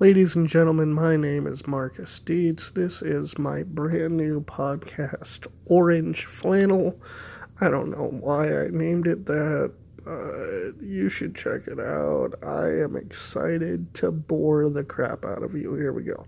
Ladies and gentlemen, my name is Markus Dietz. This is my brand new podcast, Orange Flannel. I don't know why I named it that, but you should check it out. I am excited to bore the crap out of you. Here we go.